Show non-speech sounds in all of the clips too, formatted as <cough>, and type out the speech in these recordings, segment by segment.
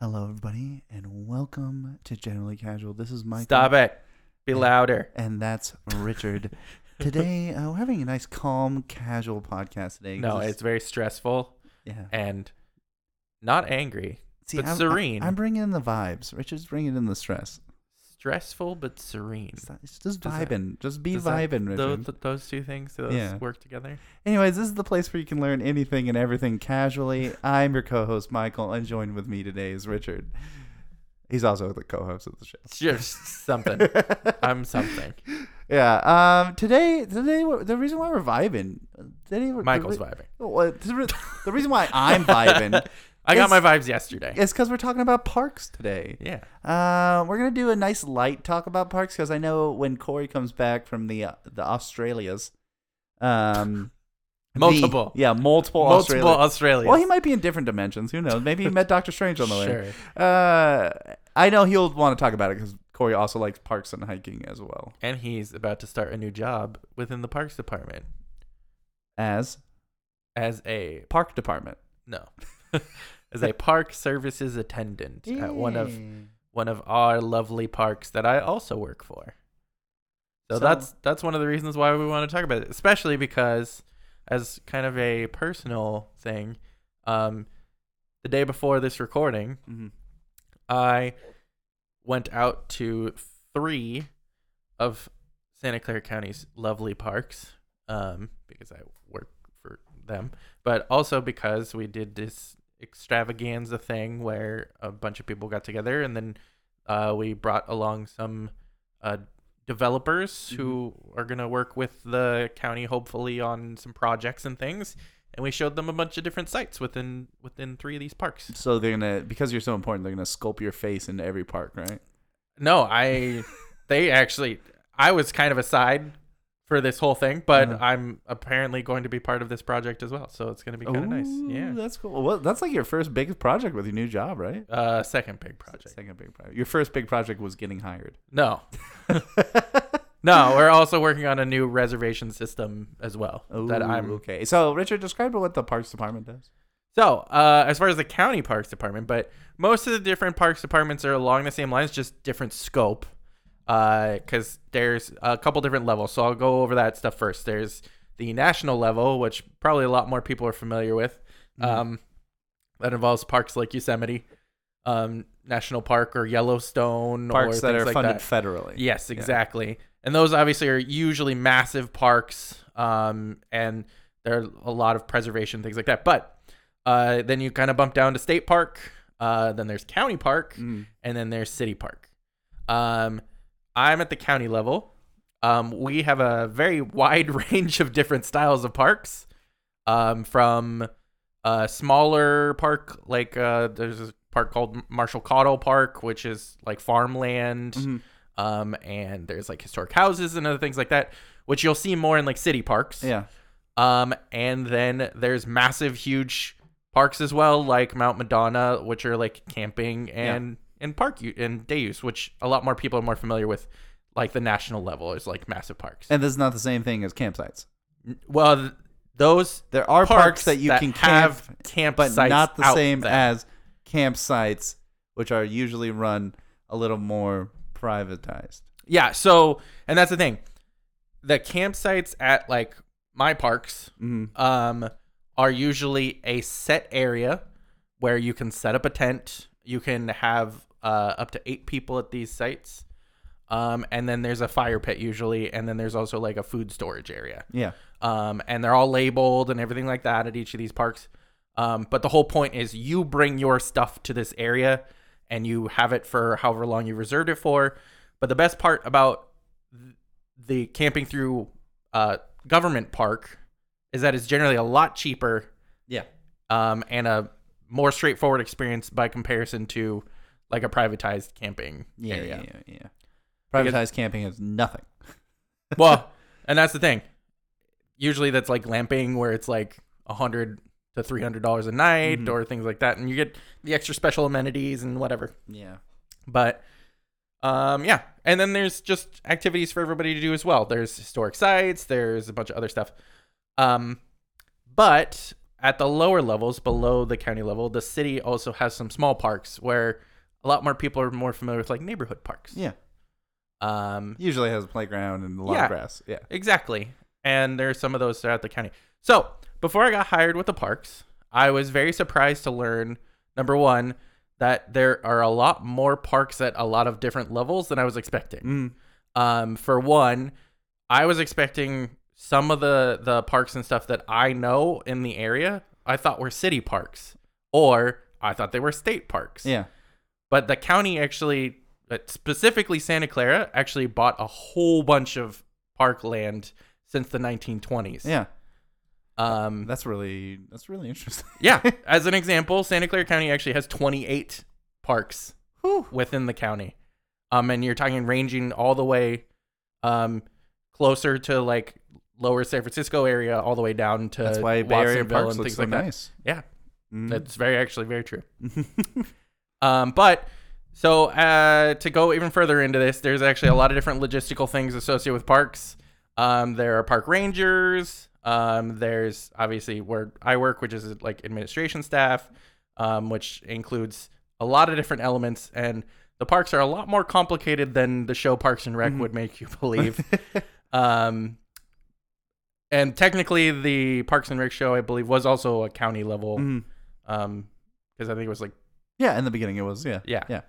Hello, everybody, and welcome to Generally Casual. This is Michael. Stop it. Be louder. And that's <laughs> Richard. today, uh, we're having a nice, calm, casual podcast today. No, it's very stressful yeah. and not angry. See, but I'm, serene. I'm bringing in the vibes. Richard's bringing in the stress. Stressful but serene. It's, just Does that- vibing. just be vibing, Richard. Those, those two things, those Yeah. work together? Anyways, this is the place where you can learn anything and everything casually. I'm your co-host Michael, and joined with me today is Richard. He's also the co-host of the show. Just <laughs> something. I'm something. Yeah. Um. Today, today, the reason why we're vibing, today, we're- Michael's the, vibing. Well, the reason why I'm vibing <laughs> I got my vibes yesterday. It's because we're talking about parks today. Yeah. Uh, we're gonna do a nice light talk about parks because I know when Corey comes back from the uh, the Australias, um, <laughs> the- Multiple. yeah, multiple, Multiple Australia- Australians. Well, he might be in different dimensions. Who knows? Maybe he met Doctor Strange on the way. Sure. Uh, I know he'll want to talk about it because Corey also likes parks and hiking as well And he's about to start a new job within the Parks Department as as a park department. no, <laughs> <laughs> as a park services attendant at one of one of our lovely parks that I also work for. So, So- that's that's one of the reasons why we want to talk about it, especially because as kind of a personal thing, um, the day before this recording, Mhm. I went out to three of Santa Clara County's lovely parks um, because I work for them, but also because we did this extravaganza thing where a bunch of people got together and then uh, we brought along some uh, developers who are going to work with the county hopefully on some projects and things and we showed them a bunch of different sites within within three of these parks So they're gonna because you're so important. They're gonna sculpt your face into every park, right? No, I they actually I was kind of aside for this whole thing, but Uh-huh. I'm apparently going to be part of this project as well. So it's going to be kind of nice. Yeah. that's cool. Well, that's like your first big project with your new job, right? Uh second big project. Second big project. Your first big project was getting hired. No. <laughs> no, we're also working on a new reservation system as well that I'm okay. So Richard, describe what the parks department does. So, uh, as far as the county parks department, but most of the different parks departments are along the same lines, just different scope. Because there's a couple different levels. So I'll go over that stuff first. There's the national level, which probably a lot more people are familiar with. Mhm. Um, that involves parks like Yosemite, um, National Park, or Yellowstone, Parks or that are like funded that. federally. Yes, exactly. And those obviously are usually massive parks, um, and there are a lot of preservation things like that. But uh, then you kind of bump down to state park. Uh, then there's county park, Mm. and then there's city park. Um, I'm at the county level. Um, we have a very <laughs> wide range of different styles of parks, um, from a smaller park like uh, there's a park called Martial Cottle Park, which is like farmland Mhm. um, and there's like historic houses and other things like that, which you'll see more in like city parks. Yeah. Um, and then there's massive, huge parks as well, like Mount Madonna, which are like camping and and park and day use, which a lot more people are more familiar with. Like the national level is like massive parks. And this is not the same thing as campsites. Well, th- those There are parks, that you can have camp, campsites, but not the same there. as campsites, which are usually run a little more privatized. Yeah. So, and that's the thing, the campsites at like my parks Mm. um, are usually a set area where you can set up a tent. You can have uh, up to eight people at these sites. Um, and then there's a fire pit usually, and then there's also like a food storage area. Yeah. Um, and they're all labeled and everything like that at each of these parks. Um, but the whole point is you bring your stuff to this area and you have it for however long you reserved it for. But the best part about the camping through uh, government park is that it's generally a lot cheaper Yeah. um, and a more straightforward experience by comparison to like a privatized camping Yeah. area. Yeah. Yeah. yeah. Privatized camping is nothing. <laughs> well, and that's the thing. Usually that's like glamping where it's like a hundred to three hundred dollars a night Mhm. or things like that, and you get the extra special amenities and whatever. Yeah. But um, yeah, and then there's just activities for everybody to do as well. There's historic sites. There's a bunch of other stuff. Um, but at the lower levels, below the county level, the city also has some small parks where a lot more people are more familiar with like neighborhood parks. Yeah. Um, Usually has a playground and a lot Yeah. of grass. Yeah. Exactly. And there's some of those throughout the county. So before I got hired with the parks, I was very surprised to learn number one, that there are a lot more parks at a lot of different levels than I was expecting. Mm. Um, for one, I was expecting some of the the parks and stuff that I know in the area, I thought were city parks, or I thought they were state parks. Yeah. But the county actually, uh, specifically Santa Clara, actually bought a whole bunch of parkland since the 1920s. Yeah. Um, That's really that's really interesting. yeah. <laughs> As an example, Santa Clara County actually has 28 parks Whew. within the county. Um, and you're talking ranging all the way, um, closer to like lower San Francisco area, all the way down to That's why Bay Area parks and look things so like that. nice. Yeah, Mm. that's very actually very true. <laughs> Um, but so uh, to go even further into this, there's actually a lot of different logistical things associated with parks. Um, there are park rangers. Um, there's obviously where I work, which is like administration staff, um, which includes a lot of different elements. And the parks are a lot more complicated than the show Parks and Rec Mhm. would make you <laughs> believe. um, and technically, the Parks and Rec show, I believe, was also a county level. Mhm. Um, because I think it was like Yeah, in the beginning it was. Yeah. yeah. Yeah.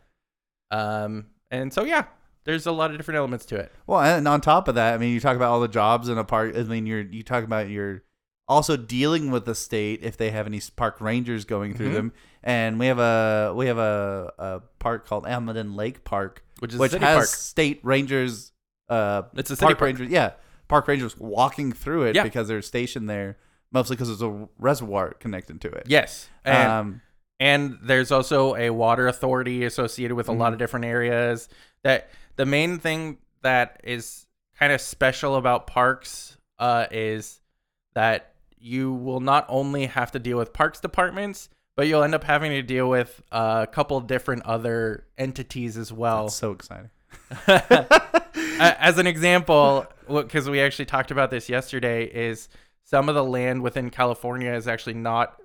Um, and so yeah, there's a lot of different elements to it. Well, and on top of that, I mean, you talk about all the jobs in a park. I mean, you're you talk about you're also dealing with the state if they have any park rangers going through Mhm. them. And we have a we have a, a park called Almaden Lake Park, Which is which has park. state rangers. Uh, It's a city park park. rangers. Yeah, park rangers walking through it Yeah. because they're stationed there mostly because there's a reservoir connected to it. Yes. And, um, and there's also a water authority associated with a lot Mhm. of different areas. That the main thing that is kind of special about parks uh, is that you will not only have to deal with parks departments, but you'll end up having to deal with a couple different other entities as well. it's so exciting. <laughs> As an example, because we actually talked about this yesterday, is some of the land within California is actually not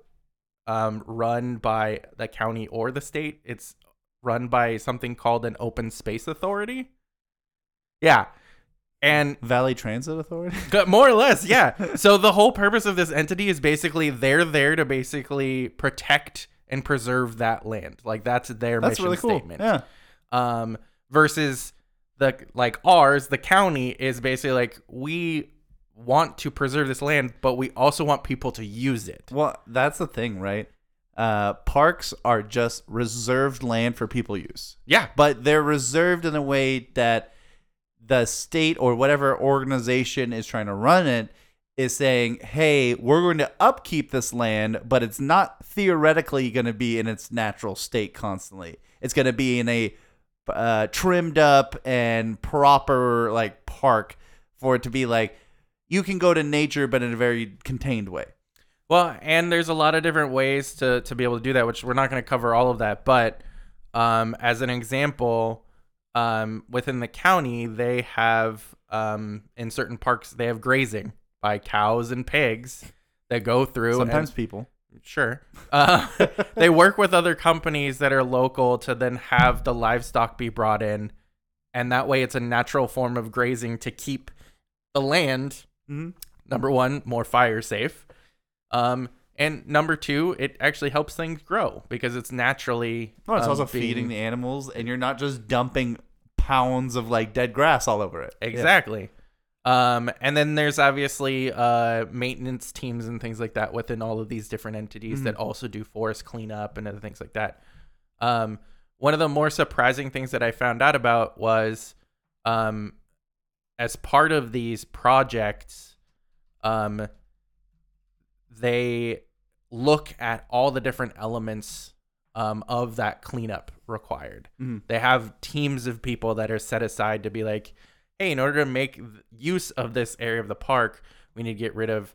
um, run by the county or the state. It's run by something called an open space authority. Yeah. And Valley Transit Authority. More or less, yeah. <laughs> so the whole purpose of this entity is basically they're there to basically protect and preserve that land. Like that's their That's mission really cool. statement. Yeah. Um, versus the like ours, the county is basically like we want to preserve this land, but we also want people to use it. Well, that's the thing, right? Uh, parks are just reserved land for people use, Yeah. but they're reserved in a way that the state or whatever organization is trying to run it is saying, "Hey, we're going to upkeep this land, but it's not theoretically going to be in its natural state constantly. It's going to be in a uh, trimmed up and proper like park for it to be like you can go to nature, but in a very contained way." Well, and there's a lot of different ways to to be able to do that, which we're not going to cover all of that. But um, as an example, um, within the county, they have um, in certain parks they have grazing by cows and pigs that go through. and- Sometimes people. Sure. Uh, <laughs> they work with other companies that are local to then have the livestock be brought in. And that way it's a natural form of grazing to keep the land, Mm-hmm. number one, more fire safe. Um, and number two, it actually helps things grow because it's naturally. Well, it's um, also being- feeding the animals, and you're not just dumping pounds of like dead grass all over it. Exactly. Um, and then there's obviously uh, maintenance teams and things like that within all of these different entities that also do forest cleanup and other things like that. Um, one of the more surprising things that I found out about was um, as part of these projects, um, they look at all the different elements um, of that cleanup required. Mhm. They have teams of people that are set aside to be like, hey, in order to make use of this area of the park, we need to get rid of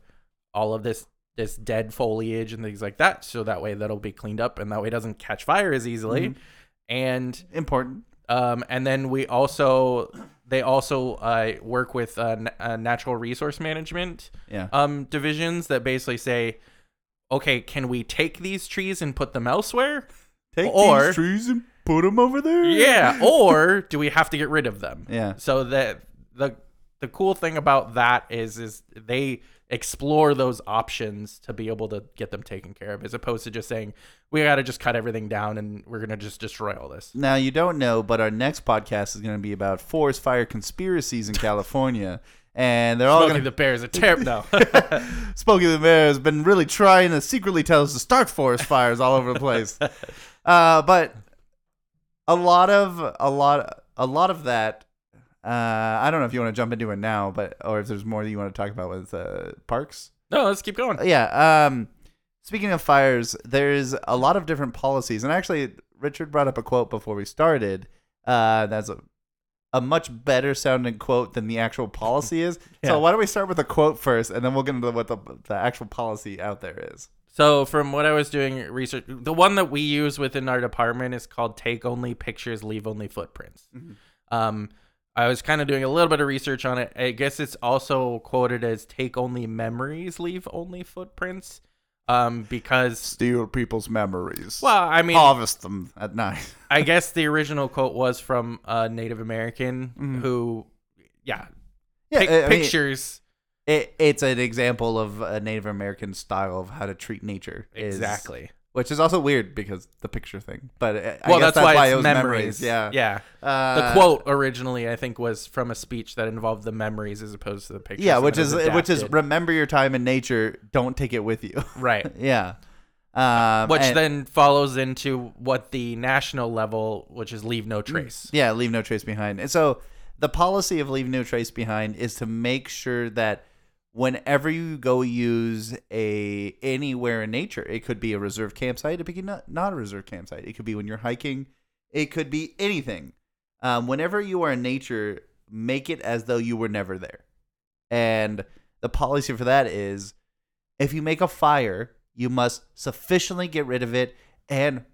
all of this this dead foliage and things like that, so that way that'll be cleaned up and that way it doesn't catch fire as easily. Mhm. And Important. Um, and then we also they also uh, work with uh, n- uh, natural resource management Yeah. um, divisions that basically say, okay, can we take these trees and put them elsewhere? Take Or- these trees and put them over there. Yeah, <laughs> or do we have to get rid of them? Yeah. So that the the cool thing about that is is they explore those options to be able to get them taken care of as opposed to just saying we got to just cut everything down and we're going to just destroy all this. Now you don't know, but our next podcast is going to be about forest fire conspiracies in <laughs> California, and they're all going the Bear is a terrible no. <laughs> to. Smokey the Bear has been really trying to secretly tell us to start forest fires all over the place. <laughs> Uh, but a lot of a lot a lot of that. Uh, I don't know if you want to jump into it now, but or if there's more that you want to talk about with uh, parks. no, let's keep going. Yeah. Um, speaking of fires, there's a lot of different policies, and actually, Richard brought up a quote before we started. Uh, that's a a much better sounding quote than the actual policy is. <laughs> Yeah. So why don't we start with a quote first, and then we'll get into what the the actual policy out there is. So from what I was doing research, the one that we use within our department is called "Take Only Pictures, Leave Only Footprints." Mhm. Um, I was kind of doing a little bit of research on it. I guess it's also quoted as "Take only memories, leave only footprints," um, because Steal people's memories. well, I mean, harvest them at night. <laughs> I guess the original quote was from a Native American Mhm. who, yeah, Yeah, pic- I- mean, pictures it, it's an example of a Native American style of how to treat nature. is- exactly. Which is also weird because the picture thing. But I well, guess that's, why, it's it was memories. Yeah. yeah. Uh, The quote originally, I think, was from a speech that involved the memories as opposed to the picture. Yeah, which is was which is remember your time in nature. Don't take it with you. <laughs> right. yeah. Um, Which and- then follows into what the national level, which is leave no trace. Yeah, leave no trace behind. And so the policy of leave no trace behind is to make sure that whenever you go use a anywhere in nature, it could be a reserve campsite, it could be not, not a reserve campsite. It could be when you're hiking, it could be anything. Um, whenever you are in nature, make it as though you were never there. And the policy for that is if you make a fire, you must sufficiently get rid of it and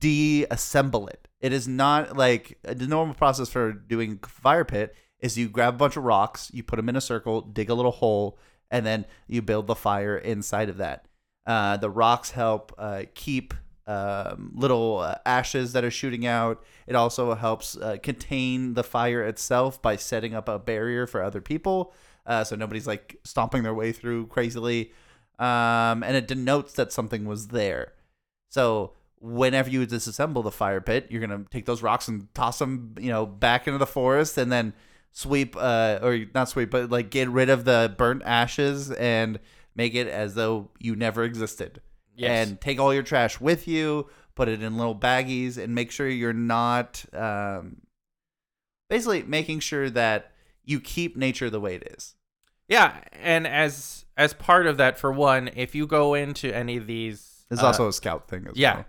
deassemble it. It is not like the normal process for doing fire pit is you grab a bunch of rocks, you put them in a circle, dig a little hole, and then you build the fire inside of that. Uh, the rocks help uh, keep um, little uh, ashes that are shooting out. It also helps uh, contain the fire itself by setting up a barrier for other people, uh, so nobody's like stomping their way through crazily. Um, and it denotes that something was there. So whenever you disassemble the fire pit, you're gonna take those rocks and toss them, you know, back into the forest, and then sweep, uh, or not sweep, but like get rid of the burnt ashes and make it as though you never existed. Yes. And take all your trash with you, put it in little baggies, and make sure you're not, um, basically making sure that you keep nature the way it is. Yeah, and as as part of that, for one, if you go into any of these, There's uh, also a scout thing as yeah, well.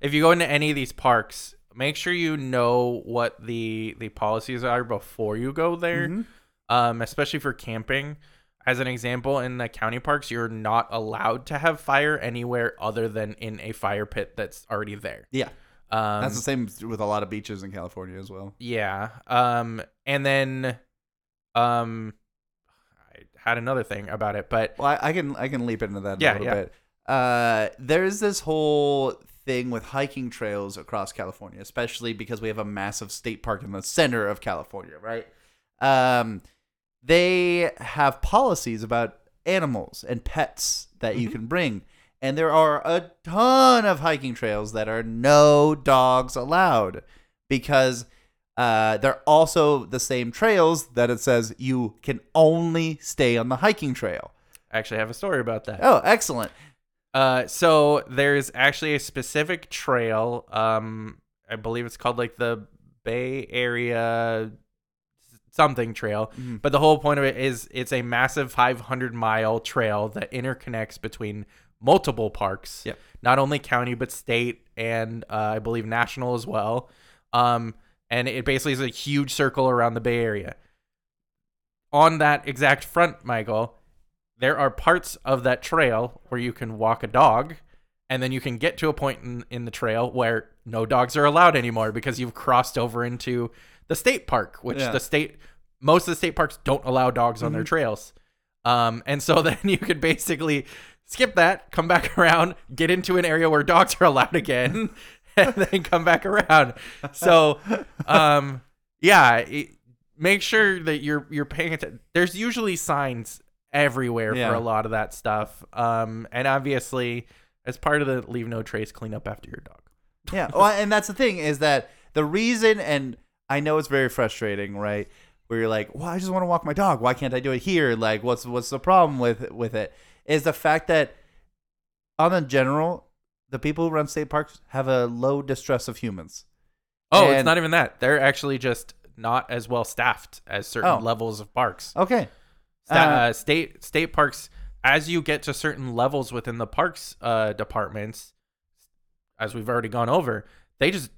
if you go into any of these parks, make sure you know what the the policies are before you go there. Mhm. Um, especially for camping. As an example, in the county parks, you're not allowed to have fire anywhere other than in a fire pit that's already there. Yeah. Um, That's the same with a lot of beaches in California as well. Yeah. Um and then um I had another thing about it, but Well, I, I can I can leap into that Yeah, a little yeah. bit. Uh, there's this whole thing with hiking trails across California, especially because we have a massive state park in the center of California, right? Um, they have policies about animals and pets that you Mhm. can bring, and there are a ton of hiking trails that are no dogs allowed because uh, they're also the same trails that it says you can only stay on the hiking trail. I actually have a story about that. Oh, excellent. Uh so there's actually a specific trail, um I believe it's called like the Bay Area something trail. Mhm. But the whole point of it is it's a massive 500 mile trail that interconnects between multiple parks, Yep. not only county but state and uh, I believe national as well. Um, and it basically is a huge circle around the Bay Area. On that exact front, Michael, there are parts of that trail where you can walk a dog, and then you can get to a point in, in the trail where no dogs are allowed anymore because you've crossed over into the state park, which Yeah. the state most of the state parks don't allow dogs on their Mhm. trails. Um, and so <laughs> then you could basically skip that, come back <laughs> around, get into an area where dogs are allowed again, <laughs> and then come back around. So, um, yeah, it, make sure that you're you're paying attention. There's usually signs everywhere Yeah. for a lot of that stuff. Um, and obviously, as part of the leave no trace cleanup after your dog. Yeah. <laughs> Well, and that's the thing is that the reason, and I know it's very frustrating, right? Where you're like, well, I just want to walk my dog. Why can't I do it here? Like, what's what's the problem with with it? Is the fact that on the general, the people who run state parks have a low distrust of humans. Oh, it's not even that. They're actually just not as well staffed as certain Oh. levels of parks. Okay. Sta- Uh, uh, state state parks, as you get to certain levels within the parks uh, departments, as we've already gone over, they just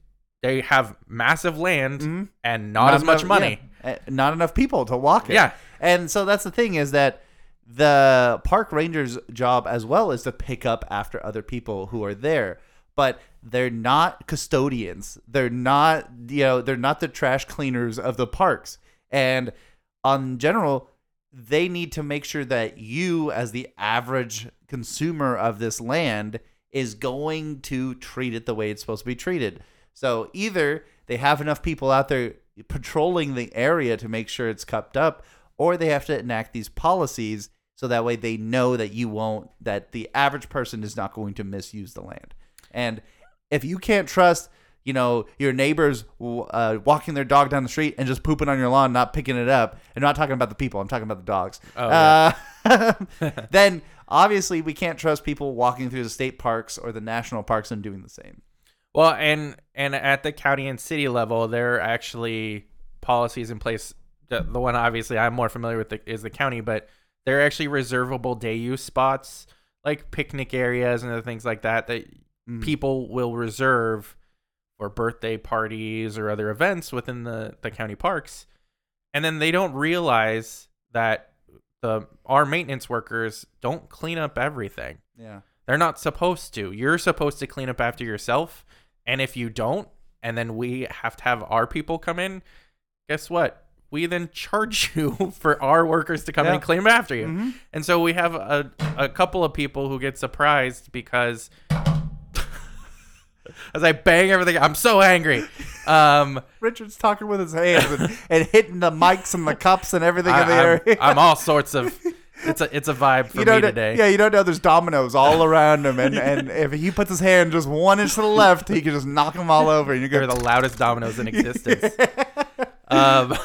they have massive land Mhm. and not, as much money. yeah, not enough people to walk it. Yeah. And so that's the thing is that the park ranger's job as well is to pick up after other people who are there. But they're not custodians. They're not, you know, they're not the trash cleaners of the parks. And on general, they need to make sure that you, as the average consumer of this land, is going to treat it the way it's supposed to be treated. So either they have enough people out there patrolling the area to make sure it's cupped up, or they have to enact these policies so that way they know that you won't, that the average person is not going to misuse the land. And if you can't trust, you know, your neighbors uh, walking their dog down the street and just pooping on your lawn, not picking it up, and not talking about the people, I'm talking about the dogs. Oh, yeah. uh, <laughs> then obviously we can't trust people walking through the state parks or the national parks and doing the same. Well, and and at the county and city level, there are actually policies in place. The, the one obviously I'm more familiar with the, is the county, but there are actually reservable day use spots like picnic areas and other things like that that Mm. people will reserve for birthday parties or other events within the, the county parks. And then they don't realize that the our maintenance workers don't clean up everything. Yeah. They're not supposed to. You're supposed to clean up after yourself. And if you don't, and then we have to have our people come in, guess what? We then charge <laughs> you for our workers to come in and clean up after you. Mhm. And so we have a, a couple of people who get surprised because as I bang everything, I'm so angry. Um, Richard's talking with his hands and, and hitting the mics and the cups and everything in the I, area. I'm all sorts of. <laughs> It's a it's a vibe for you me today. Yeah, you don't know there's dominoes all around him, and, and <laughs> if he puts his hand just one inch to the left, he can just knock them all over, and you They're go. the loudest dominoes in <laughs> existence. um,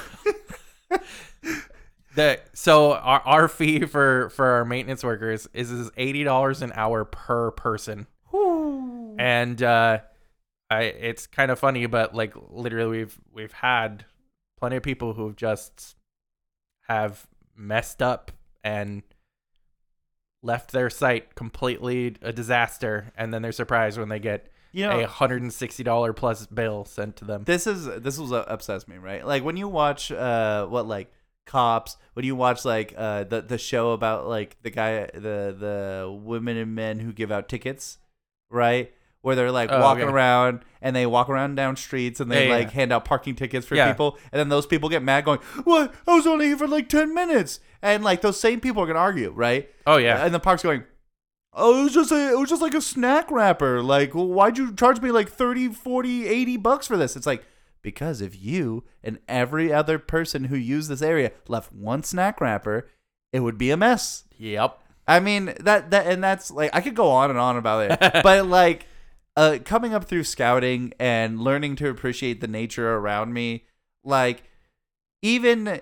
the so our, our fee for for our maintenance workers is is eighty dollars an hour per person, and uh, I it's kind of funny, but like literally we've we've had plenty of people who've just have messed up and left their site completely a disaster, and then they're surprised when they get You a hundred and sixty dollar plus bill sent to them. this is this was uh, upsets me, right? Like when you watch uh what like cops, when you watch like uh the the show about like the guy the the women and men who give out tickets, right? Where they're like Oh, walking okay. around and they walk around down streets and they Yeah, yeah. like hand out parking tickets for Yeah. people, and then those people get mad, going, "What? I was only here for like ten minutes," and like those same people are gonna argue, right? Oh yeah, And the park's going, Oh, it was just a, it was just like a snack wrapper. Like, well, why'd you charge me like 30, 40, 80 bucks for this? It's like, because if you and every other person who used this area left one snack wrapper, it would be a mess. yep. I mean, that, that, and that's like, I could go on and on about it, <laughs> but like, uh, coming up through scouting and learning to appreciate the nature around me, like, even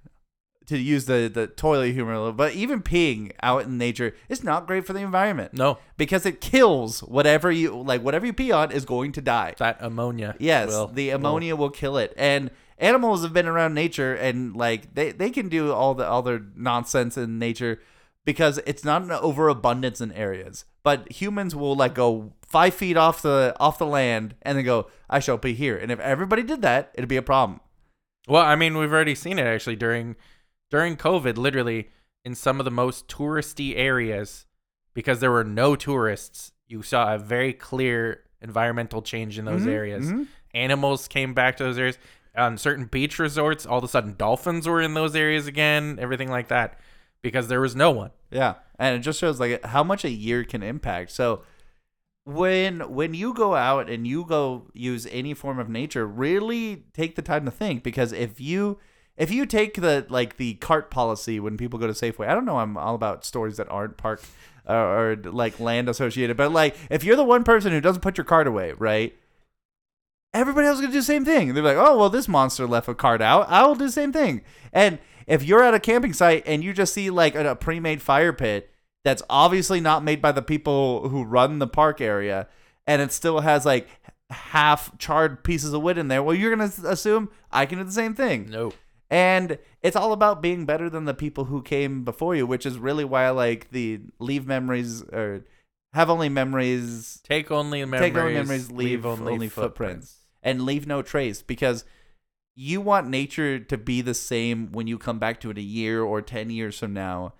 <laughs> to use the the toilet humor a little, but even peeing out in nature is not great for the environment No, because it kills whatever you like. Whatever you pee on is going to die. that ammonia. Yes, will- the will- ammonia will kill it. And animals have been around nature and like they, they can do all the all their nonsense in nature because it's not an overabundance in areas. But humans will like go five feet off the off the land and then go, I shall be here. And if everybody did that, it'd be a problem. Well, I mean, we've already seen it actually during during COVID. Literally, in some of the most touristy areas, because there were no tourists, you saw a very clear environmental change in those Mhm, areas. mhm. Animals came back to those areas. On certain beach resorts, all of a sudden dolphins were in those areas again. Everything like that, because there was no one. Yeah, and it just shows like how much a year can impact. So when when you go out and you go use any form of nature, really take the time to think because if you if you take the like the cart policy when people go to Safeway, I don't know, I'm all about stories that aren't park or like land associated, but like if you're the one person who doesn't put your cart away, right? Everybody else is gonna do the same thing. They're like, oh well, this monster left a cart out. I'll do the same thing. And if you're at a camping site and you just see like a, a pre-made fire pit that's obviously not made by the people who run the park area, and it still has like half charred pieces of wood in there, well, you're gonna assume I can do the same thing. No. And it's all about being better than the people who came before you, which is really why I like the leave memories or have only memories, Take only memories. take only memories, leave, only, footprints. and leave no trace because you want nature to be the same when you come back to it a year or 10 years from now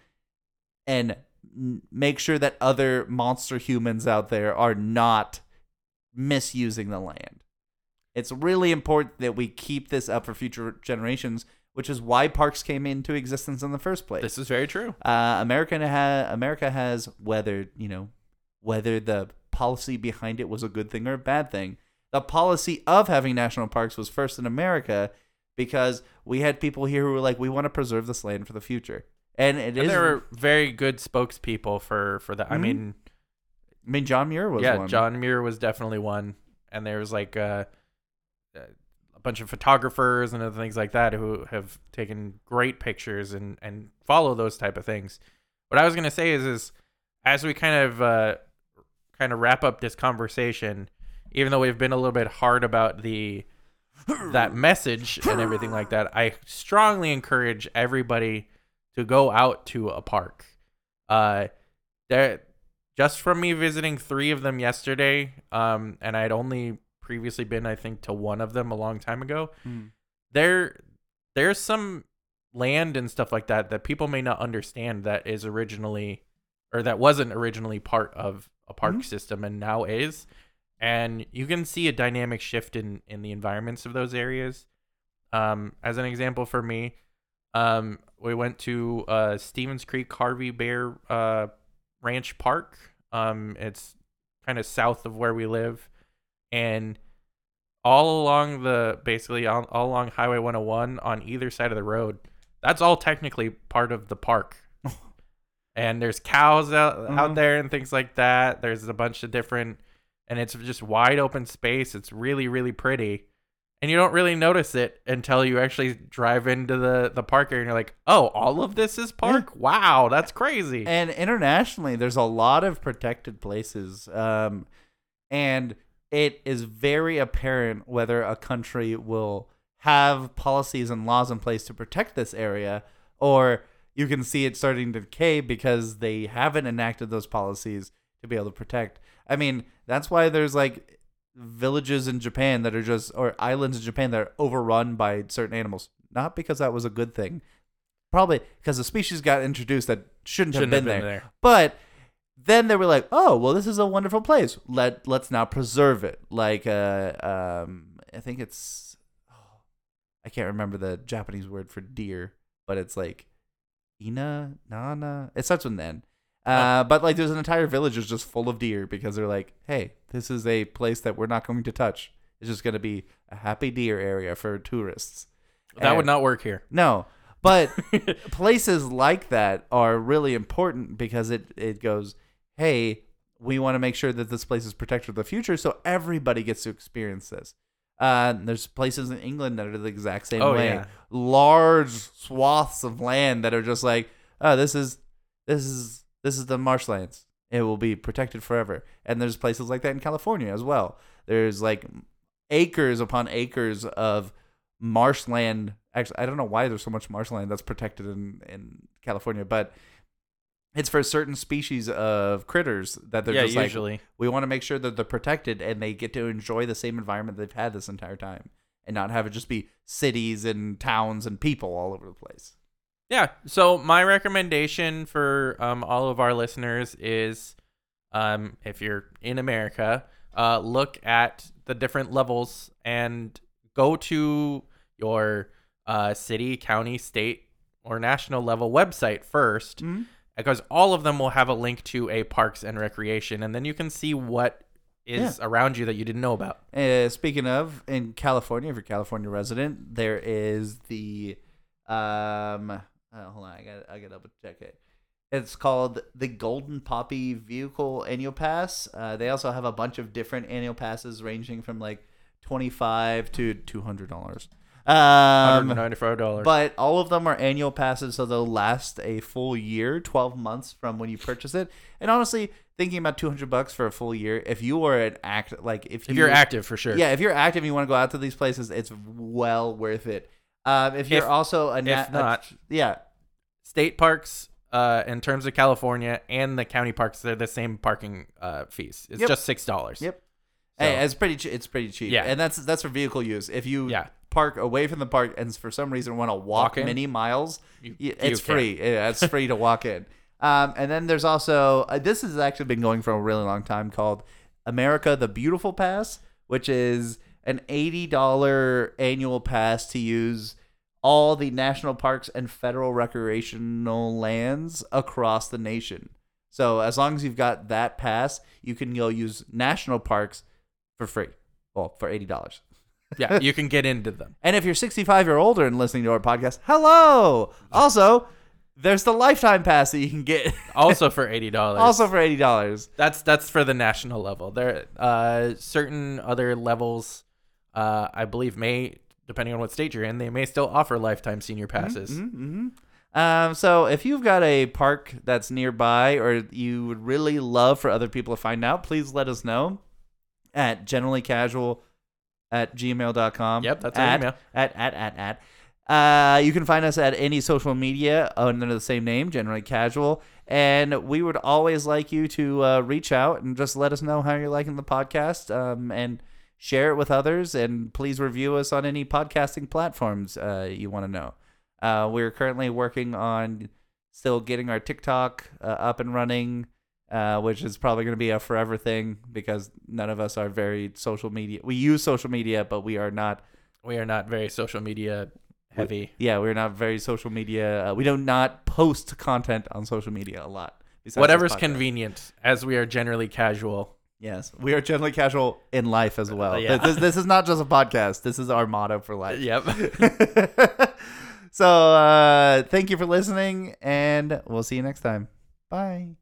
and make sure that other monster humans out there are not misusing the land. It's really important that we keep this up for future generations, which is why parks came into existence in the first place. This is very true. Uh, America ha- America has whether you know whether the policy behind it was a good thing or a bad thing. The policy of having national parks was first in America because we had people here who were like, we want to preserve this land for the future, and it is. And there were very good spokespeople for for that. I Mhm. mean, I mean, John Muir was yeah, one. John Muir was definitely one, and there was like uh, uh, a bunch of photographers and other things like that who have taken great pictures and and follow those type of things. What I was gonna say is is as we kind of uh, kind of wrap up this conversation, even though we've been a little bit hard about the that message and everything like that, I strongly encourage everybody to go out to a park. Uh, there, just from me visiting three of them yesterday, um, and I'd only previously been, I think, to one of them a long time ago. Mm. There, there's some land and stuff like that that people may not understand that is originally, or that wasn't originally part of a park Mhm. system and now is and you can see a dynamic shift in in the environments of those areas. Um, as an example for me, um, we went to uh, Stevens Creek Harvey Bear uh, Ranch Park. Um, it's kind of south of where we live, and all along the basically all, all along Highway 101 on either side of the road, that's all technically part of the park. <laughs> and there's cows out, out Mhm. there and things like that. There's a bunch of different and it's just wide open space. It's really really pretty, and you don't really notice it until you actually drive into the the park area and you're like, oh, all of this is park. Wow, that's crazy. And internationally, there's a lot of protected places, um, and it is very apparent whether a country will have policies and laws in place to protect this area, or you can see it starting to decay because they haven't enacted those policies to be able to protect. I mean, that's why there's like villages in Japan that are just or islands in Japan that are overrun by certain animals. Not because that was a good thing. Probably because a species got introduced that shouldn't, Shouldn't have been, there. But then they were like, "Oh, well, this is a wonderful place. Let let's now preserve it." Like, uh, um, I think it's, oh, I can't remember the Japanese word for deer, but it's like, ina, nana. It starts with an N. Uh, but like, there's an entire village that's just full of deer because they're like, "Hey, this is a place that we're not going to touch. It's just going to be a happy deer area for tourists." That would not work here. No, but <laughs> places like that are really important because it it goes, hey, we want to make sure that this place is protected for the future, so everybody gets to experience this. Uh, there's places in England that are the exact same Oh, way. yeah. Large swaths of land that are just like, oh, this is this is this is the marshlands. It will be protected forever. And there's places like that in California as well. There's like acres upon acres of marshland. Actually, I don't know why there's so much marshland that's protected in in California, but it's for certain species of critters that they're yeah, just like usually. we want to make sure that they're protected and they get to enjoy the same environment they've had this entire time and not have it just be cities and towns and people all over the place. Yeah. So my recommendation for um, all of our listeners is, um, if you're in America, uh, look at the different levels and go to your uh, city, county, state, or national level website 1st Mhm. because all of them will have a link to a parks and recreation and then you can see what is around you that you didn't know about. Uh, speaking of, in California, if you're a California resident, there is the um. Oh, hold on, I got I got double check it. It's called the Golden Poppy Vehicle Annual Pass. Uh, they also have a bunch of different annual passes ranging from like twenty five to two hundred dollars. Um, $195. but all of them are annual passes, so they'll last a full year, twelve months from when you purchase it. And honestly, thinking about two hundred bucks for a full year, if you are an act like if, if you, you're active for sure. yeah, if you're active and you want to go out to these places, it's well worth it. Um, if you're If- also a, na- if not- a- yeah, State parks uh, in terms of California and the county parks they're the same parking uh, fees. It's Yep. just $6. Yep. So- hey, it's pretty. che- It's pretty cheap. Yeah. and that's that's for vehicle use. If you Yeah. park away from the park and for some reason want to walk, Walk many miles, You- y- you it's free. Yeah, it's free to walk in. <laughs> Um, and then there's also uh, this has actually been going for a really long time called America the Beautiful Pass, which is an eighty dollar annual pass to use all the national parks and federal recreational lands across the nation. So as long as you've got that pass, you can go use national parks for free. Well, for eighty dollars. yeah, <laughs> you can get into them. And if you're 65 or older and listening to our podcast, hello. Also, there's the lifetime pass that you can get <laughs> Also for $80. also for eighty dollars. That's that's for the national level. There uh certain other levels uh I believe may depending on what state you're in, they may still offer lifetime senior passes. hmm Um, so if you've got a park that's nearby or you would really love for other people to find out, please let us know at generallycasual at gmail.com. Yep, that's our at, email. At, at, at, at. Uh, you can find us at any social media under the same name, Generally Casual. And we would always like you to uh, reach out and just let us know how you're liking the podcast um, and share it with others. And please review us on any podcasting platforms uh, you want to know. Uh, we're currently working on still getting our TikTok uh, up and running, uh, which is probably going to be a forever thing because none of us are very social media. We use social media, but we are not We are not very social media heavy. yeah, we're not very social media. Uh, we do not post content on social media a lot. Whatever's convenient, as we are generally casual. Yes, we are generally casual in life as well. Uh, yeah. This, this is not just a podcast. This is our motto for life. Yep. <laughs> so, uh, thank you for listening, and we'll see you next time. Bye.